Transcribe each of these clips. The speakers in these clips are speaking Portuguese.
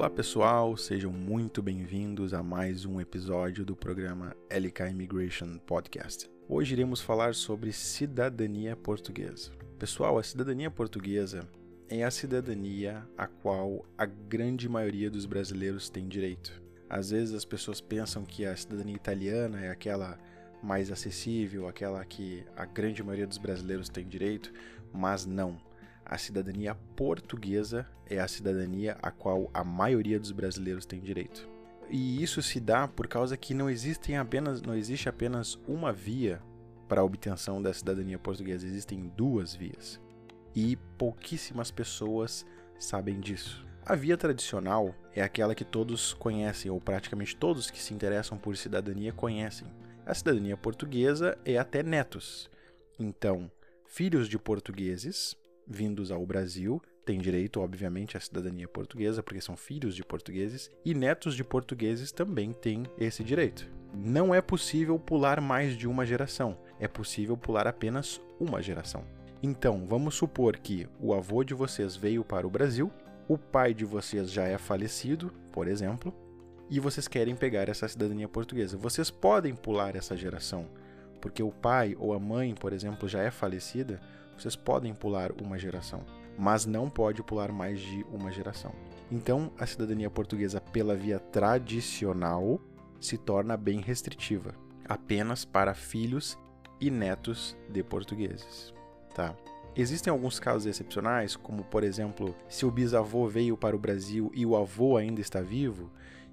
Olá pessoal, sejam muito bem-vindos a mais um episódio do programa LK Immigration Podcast. Hoje iremos falar sobre cidadania portuguesa. Pessoal, a cidadania portuguesa é a cidadania a qual a grande maioria dos brasileiros tem direito. Às vezes as pessoas pensam que a cidadania italiana é aquela mais acessível, aquela que a grande maioria dos brasileiros tem direito, mas não. A cidadania portuguesa é a cidadania a qual a maioria dos brasileiros tem direito. E isso se dá por causa que não, existem apenas, não existe apenas uma via para a obtenção da cidadania portuguesa, existem duas vias. E pouquíssimas pessoas sabem disso. A via tradicional é aquela que todos conhecem, ou praticamente todos que se interessam por cidadania conhecem. A cidadania portuguesa é até netos. Então, filhos de portugueses vindos ao Brasil têm direito, obviamente, à cidadania portuguesa, porque são filhos de portugueses, e netos de portugueses também têm esse direito. Não é possível pular mais de uma geração, é possível pular apenas uma geração. Então, vamos supor que o avô de vocês veio para o Brasil, o pai de vocês já é falecido, por exemplo, e vocês querem pegar essa cidadania portuguesa. Vocês podem pular essa geração, porque o pai ou a mãe, por exemplo, já é falecida, vocês podem pular uma geração, mas não pode pular mais de uma geração. Então, a cidadania portuguesa pela via tradicional se torna bem restritiva, apenas para filhos e netos de portugueses, tá? Existem alguns casos excepcionais, como por exemplo, se o bisavô veio para o Brasil e o avô ainda está vivo,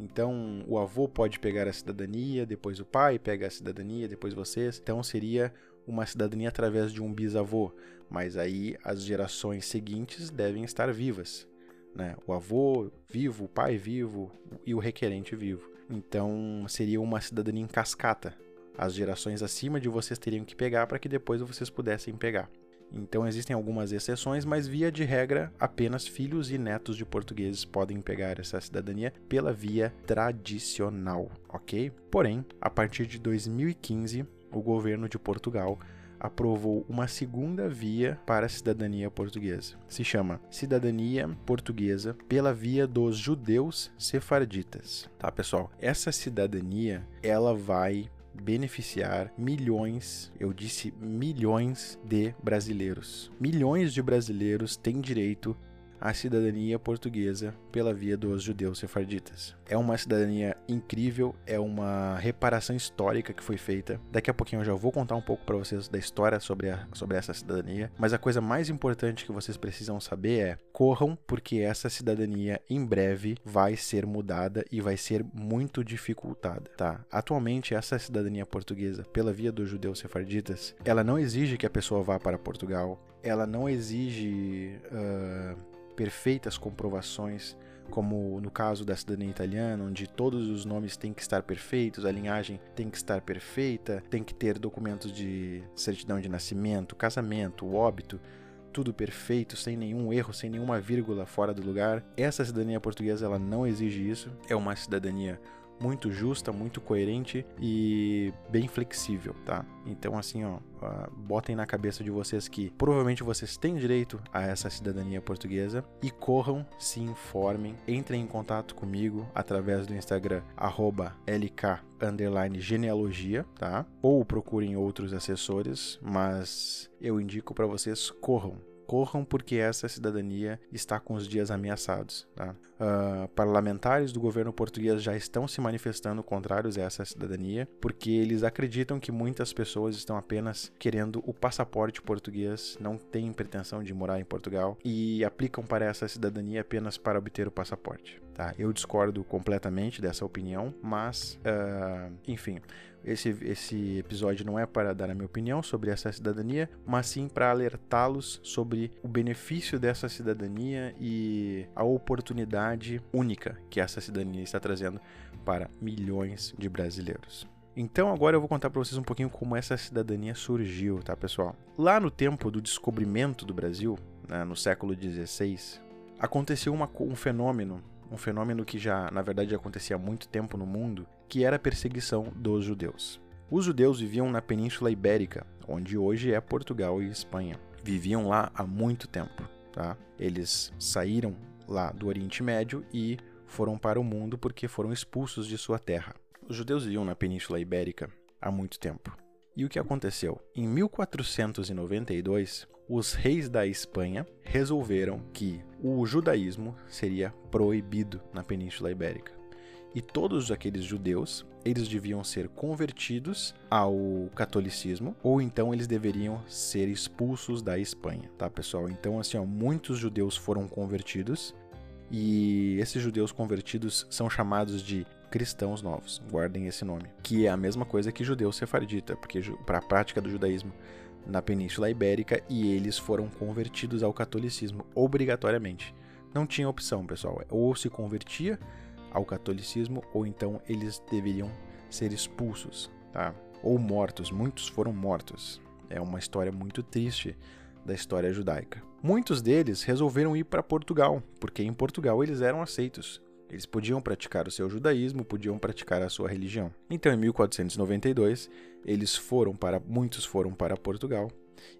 então o avô pode pegar a cidadania, depois o pai pega a cidadania, depois vocês. Então seria uma cidadania através de um bisavô, mas aí as gerações seguintes devem estar vivas. Né? O avô vivo, o pai vivo e o requerente vivo. Então seria uma cidadania em cascata. As gerações acima de vocês teriam que pegar para que depois vocês pudessem pegar. Então existem algumas exceções, mas via de regra, apenas filhos e netos de portugueses podem pegar essa cidadania pela via tradicional, ok? Porém, a partir de 2015, o governo de Portugal aprovou uma segunda via para a cidadania portuguesa. Se chama Cidadania Portuguesa pela via dos judeus sefarditas. Tá, pessoal? Essa cidadania, ela vai beneficiar milhões, eu disse milhões de brasileiros. Milhões de brasileiros têm direito a cidadania portuguesa pela via dos judeus sefarditas. É uma cidadania incrível, é uma reparação histórica que foi feita. Daqui a pouquinho eu já vou contar um pouco para vocês da história sobre, a, sobre essa cidadania, mas a coisa mais importante que vocês precisam saber é: corram, porque essa cidadania em breve vai ser mudada e vai ser muito dificultada, tá? Atualmente essa cidadania portuguesa pela via dos judeus sefarditas, ela não exige que a pessoa vá para Portugal, ela não exige uh, perfeitas comprovações, como no caso da cidadania italiana, onde todos os nomes têm que estar perfeitos, a linhagem tem que estar perfeita, tem que ter documentos de certidão de nascimento, casamento, óbito, tudo perfeito, sem nenhum erro, sem nenhuma vírgula fora do lugar. Essa cidadania portuguesa ela não exige isso. É uma cidadania muito justa, muito coerente e bem flexível, tá? Então, assim, ó, botem na cabeça de vocês que provavelmente vocês têm direito a essa cidadania portuguesa e corram, se informem, entrem em contato comigo através do Instagram LK genealogia, tá? Ou procurem outros assessores, mas eu indico para vocês corram, corram porque essa cidadania está com os dias ameaçados. Tá? Uh, parlamentares do governo português já estão se manifestando contrários a essa cidadania porque eles acreditam que muitas pessoas estão apenas querendo o passaporte português, não têm pretensão de morar em Portugal e aplicam para essa cidadania apenas para obter o passaporte. Tá? Eu discordo completamente dessa opinião, mas, uh, enfim, esse, esse episódio não é para dar a minha opinião sobre essa cidadania, mas sim para alertá-los sobre o benefício dessa cidadania e a oportunidade única que essa cidadania está trazendo para milhões de brasileiros. Então agora eu vou contar para vocês um pouquinho como essa cidadania surgiu, tá pessoal? Lá no tempo do descobrimento do Brasil, né, no século XVI, aconteceu uma, um fenômeno um fenômeno que já, na verdade, acontecia há muito tempo no mundo, que era a perseguição dos judeus. Os judeus viviam na Península Ibérica, onde hoje é Portugal e Espanha. Viviam lá há muito tempo, tá? Eles saíram lá do Oriente Médio e foram para o mundo porque foram expulsos de sua terra. Os judeus viviam na Península Ibérica há muito tempo. E o que aconteceu? Em 1492, os reis da Espanha resolveram que o judaísmo seria proibido na Península Ibérica. E todos aqueles judeus, eles deviam ser convertidos ao catolicismo ou então eles deveriam ser expulsos da Espanha, tá, pessoal? Então assim, ó, muitos judeus foram convertidos e esses judeus convertidos são chamados de cristãos novos. Guardem esse nome, que é a mesma coisa que judeu sefardita, porque para a prática do judaísmo na Península Ibérica e eles foram convertidos ao catolicismo obrigatoriamente. Não tinha opção, pessoal. Ou se convertia ao catolicismo ou então eles deveriam ser expulsos, tá? Ou mortos. Muitos foram mortos. É uma história muito triste da história judaica. Muitos deles resolveram ir para Portugal, porque em Portugal eles eram aceitos. Eles podiam praticar o seu judaísmo, podiam praticar a sua religião. Então, em 1492, eles foram para muitos foram para Portugal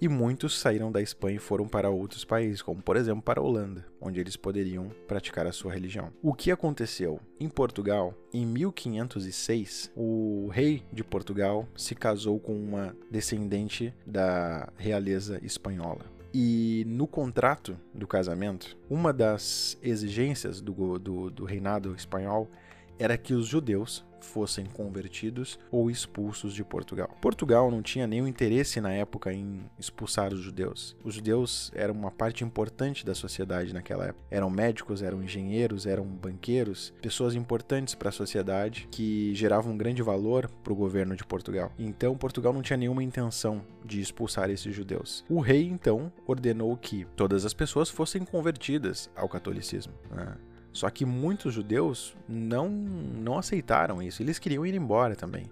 e muitos saíram da Espanha e foram para outros países, como por exemplo para a Holanda, onde eles poderiam praticar a sua religião. O que aconteceu? Em Portugal, em 1506, o rei de Portugal se casou com uma descendente da realeza espanhola. E no contrato do casamento, uma das exigências do, do, do reinado espanhol era que os judeus fossem convertidos ou expulsos de Portugal. Portugal não tinha nenhum interesse na época em expulsar os judeus. Os judeus eram uma parte importante da sociedade naquela época. Eram médicos, eram engenheiros, eram banqueiros, pessoas importantes para a sociedade que geravam um grande valor para o governo de Portugal. Então, Portugal não tinha nenhuma intenção de expulsar esses judeus. O rei então ordenou que todas as pessoas fossem convertidas ao catolicismo. Né? Só que muitos judeus não, não aceitaram isso. Eles queriam ir embora também.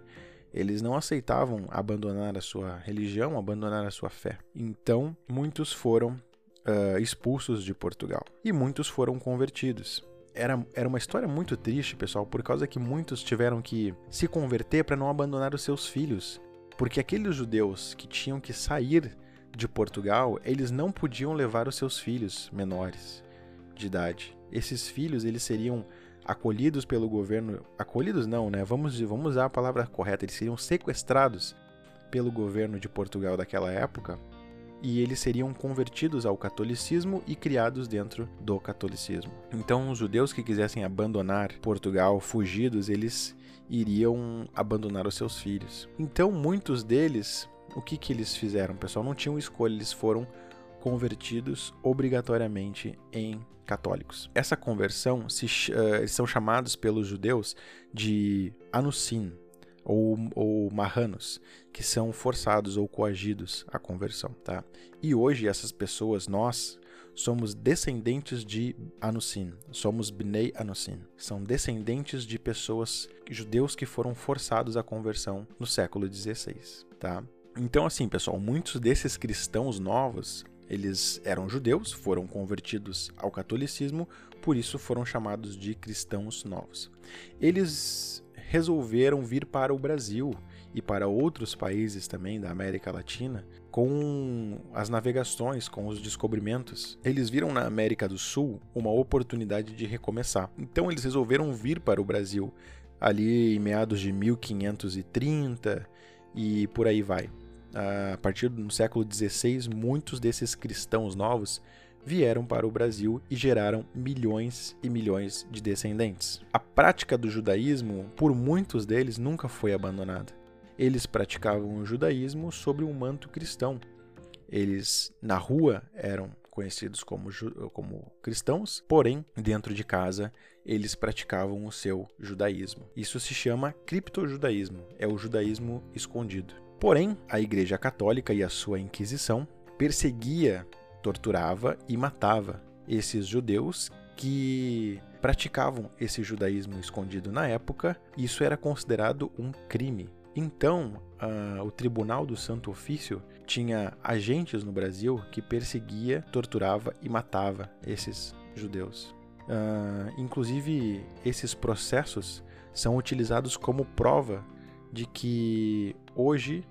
Eles não aceitavam abandonar a sua religião, abandonar a sua fé. Então, muitos foram uh, expulsos de Portugal e muitos foram convertidos. Era, era uma história muito triste, pessoal, por causa que muitos tiveram que se converter para não abandonar os seus filhos. Porque aqueles judeus que tinham que sair de Portugal, eles não podiam levar os seus filhos menores de idade esses filhos eles seriam acolhidos pelo governo, acolhidos não, né? Vamos, vamos usar a palavra correta, eles seriam sequestrados pelo governo de Portugal daquela época e eles seriam convertidos ao catolicismo e criados dentro do catolicismo. Então, os judeus que quisessem abandonar Portugal, fugidos, eles iriam abandonar os seus filhos. Então, muitos deles, o que que eles fizeram, pessoal? Não tinham escolha, eles foram convertidos obrigatoriamente em católicos. Essa conversão se, uh, são chamados pelos judeus de anusim ou, ou marranos, que são forçados ou coagidos à conversão, tá? E hoje essas pessoas, nós somos descendentes de Anusim, somos Bnei Anusim, são descendentes de pessoas judeus que foram forçados à conversão no século XVI, tá? Então assim, pessoal, muitos desses cristãos novos eles eram judeus, foram convertidos ao catolicismo, por isso foram chamados de cristãos novos. Eles resolveram vir para o Brasil e para outros países também da América Latina com as navegações, com os descobrimentos. Eles viram na América do Sul uma oportunidade de recomeçar. Então eles resolveram vir para o Brasil ali em meados de 1530 e por aí vai a partir do século XVI, muitos desses cristãos novos vieram para o Brasil e geraram milhões e milhões de descendentes. A prática do judaísmo, por muitos deles, nunca foi abandonada. Eles praticavam o judaísmo sob um manto cristão. Eles, na rua, eram conhecidos como, como cristãos, porém, dentro de casa, eles praticavam o seu judaísmo. Isso se chama criptojudaísmo, é o judaísmo escondido. Porém, a Igreja Católica e a sua Inquisição perseguia, torturava e matava esses judeus que praticavam esse judaísmo escondido na época. Isso era considerado um crime. Então, o Tribunal do Santo Ofício tinha agentes no Brasil que perseguia, torturava e matava esses judeus. Uh, inclusive, esses processos são utilizados como prova de que hoje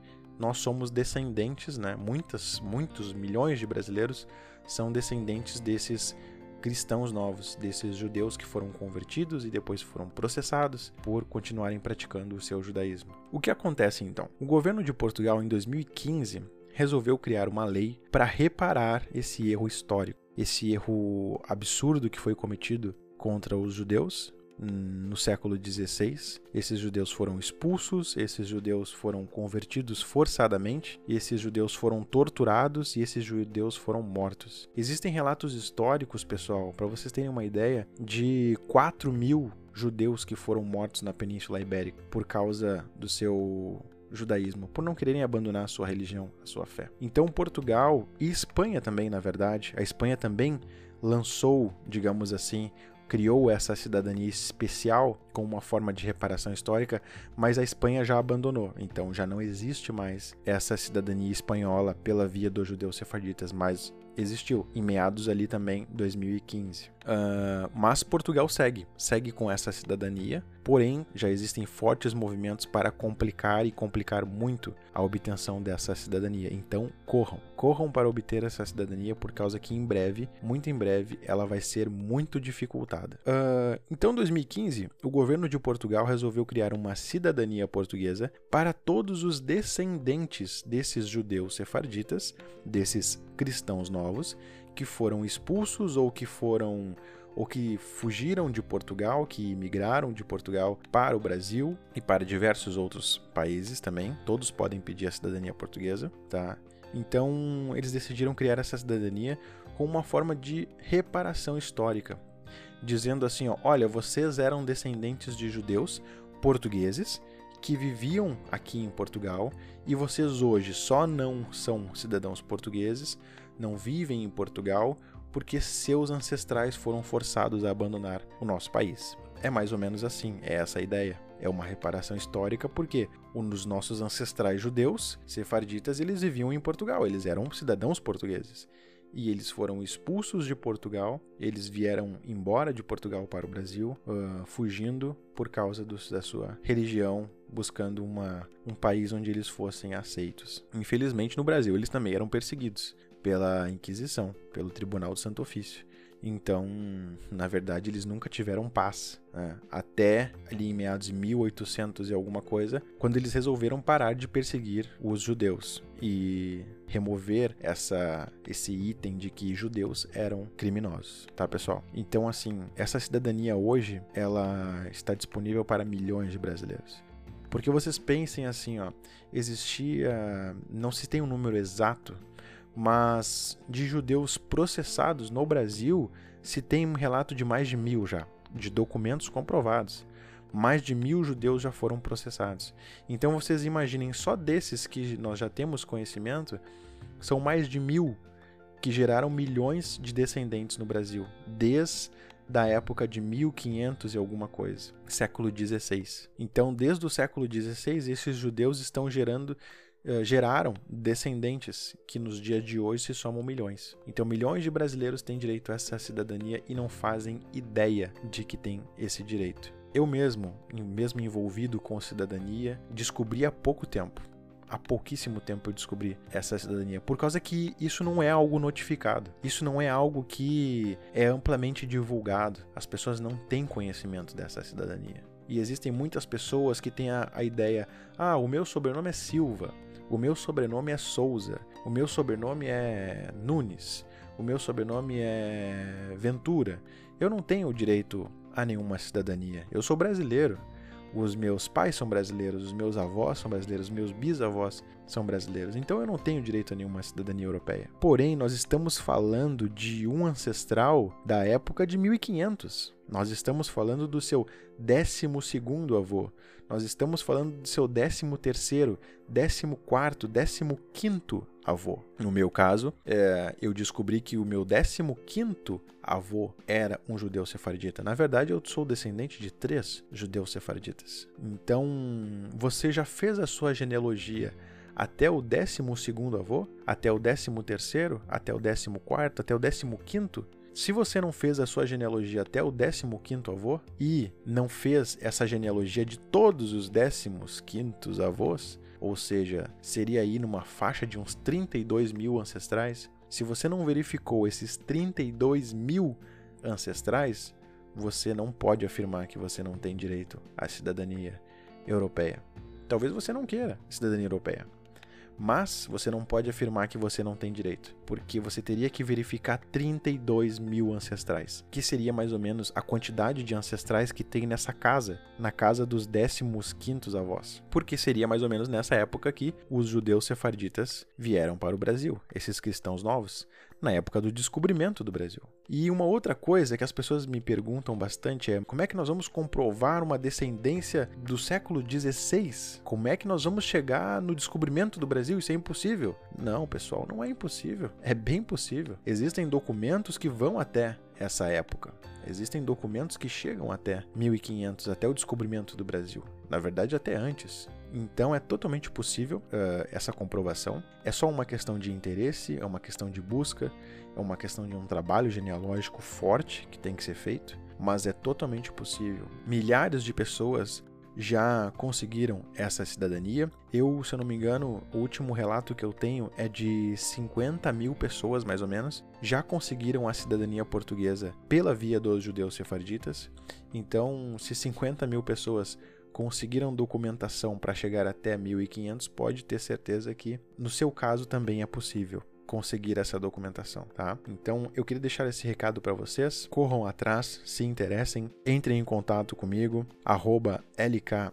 nós somos descendentes, né? Muitas, muitos milhões de brasileiros são descendentes desses cristãos novos, desses judeus que foram convertidos e depois foram processados por continuarem praticando o seu judaísmo. O que acontece então? O governo de Portugal, em 2015, resolveu criar uma lei para reparar esse erro histórico, esse erro absurdo que foi cometido contra os judeus no século XVI. Esses judeus foram expulsos, esses judeus foram convertidos forçadamente, esses judeus foram torturados e esses judeus foram mortos. Existem relatos históricos, pessoal, para vocês terem uma ideia, de 4 mil judeus que foram mortos na Península Ibérica por causa do seu judaísmo, por não quererem abandonar a sua religião, a sua fé. Então, Portugal e Espanha também, na verdade, a Espanha também lançou, digamos assim, criou essa cidadania especial como uma forma de reparação histórica, mas a Espanha já abandonou. Então já não existe mais essa cidadania espanhola pela via dos judeus sefarditas, mas existiu em meados ali também 2015. Uh, mas Portugal segue, segue com essa cidadania, porém já existem fortes movimentos para complicar e complicar muito a obtenção dessa cidadania. Então corram, corram para obter essa cidadania, por causa que em breve, muito em breve, ela vai ser muito dificultada. Uh, então, em 2015, o governo de Portugal resolveu criar uma cidadania portuguesa para todos os descendentes desses judeus sefarditas, desses cristãos novos que foram expulsos ou que foram ou que fugiram de Portugal, que migraram de Portugal para o Brasil e para diversos outros países também. Todos podem pedir a cidadania portuguesa, tá? Então, eles decidiram criar essa cidadania como uma forma de reparação histórica, dizendo assim, ó, olha, vocês eram descendentes de judeus portugueses que viviam aqui em Portugal e vocês hoje só não são cidadãos portugueses não vivem em Portugal porque seus ancestrais foram forçados a abandonar o nosso país. É mais ou menos assim, é essa a ideia. É uma reparação histórica porque os nossos ancestrais judeus, sefarditas, eles viviam em Portugal, eles eram cidadãos portugueses. E eles foram expulsos de Portugal, eles vieram embora de Portugal para o Brasil, uh, fugindo por causa do, da sua religião, buscando uma, um país onde eles fossem aceitos. Infelizmente, no Brasil, eles também eram perseguidos pela Inquisição, pelo Tribunal do Santo Ofício. Então, na verdade, eles nunca tiveram paz. Né? Até ali em meados de 1800 e alguma coisa, quando eles resolveram parar de perseguir os judeus e remover essa, esse item de que judeus eram criminosos, tá, pessoal? Então, assim, essa cidadania hoje, ela está disponível para milhões de brasileiros. Porque vocês pensem assim, ó, existia, não se tem um número exato mas de judeus processados no Brasil se tem um relato de mais de mil já, de documentos comprovados. Mais de mil judeus já foram processados. Então vocês imaginem, só desses que nós já temos conhecimento, são mais de mil que geraram milhões de descendentes no Brasil, desde da época de 1500 e alguma coisa, século XVI. Então, desde o século XVI, esses judeus estão gerando geraram descendentes que nos dias de hoje se somam milhões. Então, milhões de brasileiros têm direito a essa cidadania e não fazem ideia de que têm esse direito. Eu mesmo, mesmo envolvido com cidadania, descobri há pouco tempo. Há pouquíssimo tempo eu descobri essa cidadania, por causa que isso não é algo notificado, isso não é algo que é amplamente divulgado. As pessoas não têm conhecimento dessa cidadania. E existem muitas pessoas que têm a, a ideia: ah, o meu sobrenome é Silva, o meu sobrenome é Souza. O meu sobrenome é Nunes. O meu sobrenome é Ventura. Eu não tenho direito a nenhuma cidadania. Eu sou brasileiro. Os meus pais são brasileiros, os meus avós são brasileiros, os meus bisavós são brasileiros. Então eu não tenho direito a nenhuma cidadania europeia. Porém, nós estamos falando de um ancestral da época de 1500. Nós estamos falando do seu 12 avô. Nós estamos falando do seu 13 terceiro, 14 quarto, 15 quinto avô. No meu caso, é, eu descobri que o meu 15 quinto avô era um judeu sefardita. Na verdade, eu sou descendente de três judeus sefarditas. Então, você já fez a sua genealogia até o 12 avô? Até o 13 terceiro? Até o 14 quarto? Até o 15 quinto? Se você não fez a sua genealogia até o 15º avô e não fez essa genealogia de todos os 15º avós, ou seja, seria aí numa faixa de uns 32 mil ancestrais, se você não verificou esses 32 mil ancestrais, você não pode afirmar que você não tem direito à cidadania europeia. Talvez você não queira cidadania europeia. Mas você não pode afirmar que você não tem direito, porque você teria que verificar 32 mil ancestrais, que seria mais ou menos a quantidade de ancestrais que tem nessa casa, na casa dos 15 avós. Porque seria mais ou menos nessa época que os judeus sefarditas vieram para o Brasil, esses cristãos novos na época do descobrimento do Brasil. E uma outra coisa que as pessoas me perguntam bastante é como é que nós vamos comprovar uma descendência do século XVI? Como é que nós vamos chegar no descobrimento do Brasil? Isso é impossível. Não, pessoal, não é impossível. É bem possível. Existem documentos que vão até essa época. Existem documentos que chegam até 1500, até o descobrimento do Brasil. Na verdade, até antes. Então é totalmente possível uh, essa comprovação. É só uma questão de interesse, é uma questão de busca, é uma questão de um trabalho genealógico forte que tem que ser feito, mas é totalmente possível. Milhares de pessoas já conseguiram essa cidadania. Eu, se eu não me engano, o último relato que eu tenho é de 50 mil pessoas, mais ou menos, já conseguiram a cidadania portuguesa pela via dos judeus sefarditas. Então, se 50 mil pessoas conseguiram documentação para chegar até 1500, pode ter certeza que no seu caso também é possível conseguir essa documentação, tá? Então eu queria deixar esse recado para vocês. Corram atrás, se interessem, entrem em contato comigo, LK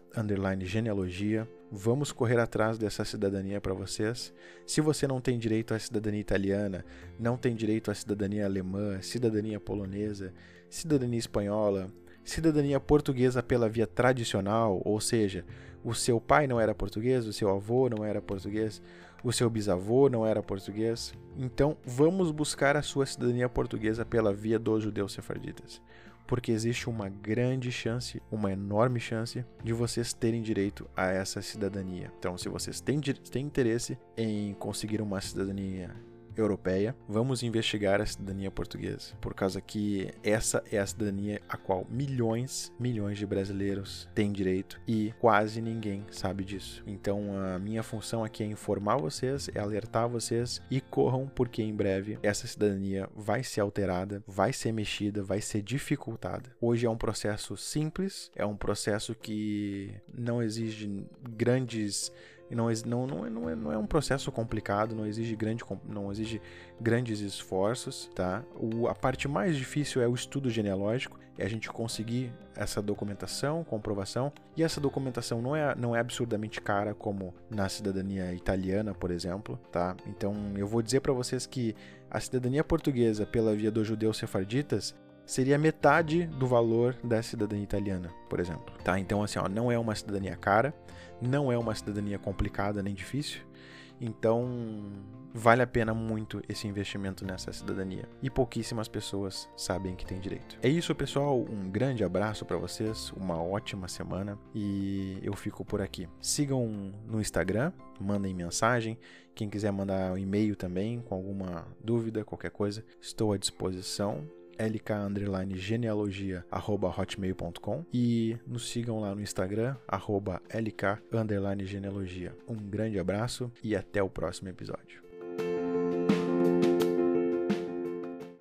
genealogia. Vamos correr atrás dessa cidadania para vocês. Se você não tem direito à cidadania italiana, não tem direito à cidadania alemã, cidadania polonesa, cidadania espanhola, cidadania portuguesa pela via tradicional, ou seja, o seu pai não era português, o seu avô não era português, o seu bisavô não era português. Então, vamos buscar a sua cidadania portuguesa pela via dos judeus sefarditas, porque existe uma grande chance, uma enorme chance de vocês terem direito a essa cidadania. Então, se vocês têm, têm interesse em conseguir uma cidadania europeia, vamos investigar a cidadania portuguesa, por causa que essa é a cidadania a qual milhões, milhões de brasileiros têm direito e quase ninguém sabe disso. Então a minha função aqui é informar vocês, é alertar vocês e corram porque em breve essa cidadania vai ser alterada, vai ser mexida, vai ser dificultada. Hoje é um processo simples, é um processo que não exige grandes não, não, não, é, não, é, não é um processo complicado, não exige, grande, não exige grandes esforços, tá? O, a parte mais difícil é o estudo genealógico, é a gente conseguir essa documentação, comprovação, e essa documentação não é, não é absurdamente cara como na cidadania italiana, por exemplo, tá? Então eu vou dizer para vocês que a cidadania portuguesa pela via dos judeus sefarditas seria metade do valor da cidadania italiana, por exemplo. Tá? Então, assim, ó, não é uma cidadania cara, não é uma cidadania complicada nem difícil. Então, vale a pena muito esse investimento nessa cidadania. E pouquíssimas pessoas sabem que tem direito. É isso, pessoal. Um grande abraço para vocês, uma ótima semana e eu fico por aqui. Sigam no Instagram, mandem mensagem. Quem quiser mandar um e-mail também com alguma dúvida, qualquer coisa, estou à disposição lk_genealogia@hotmail.com e nos sigam lá no Instagram lk_genealogia. Um grande abraço e até o próximo episódio.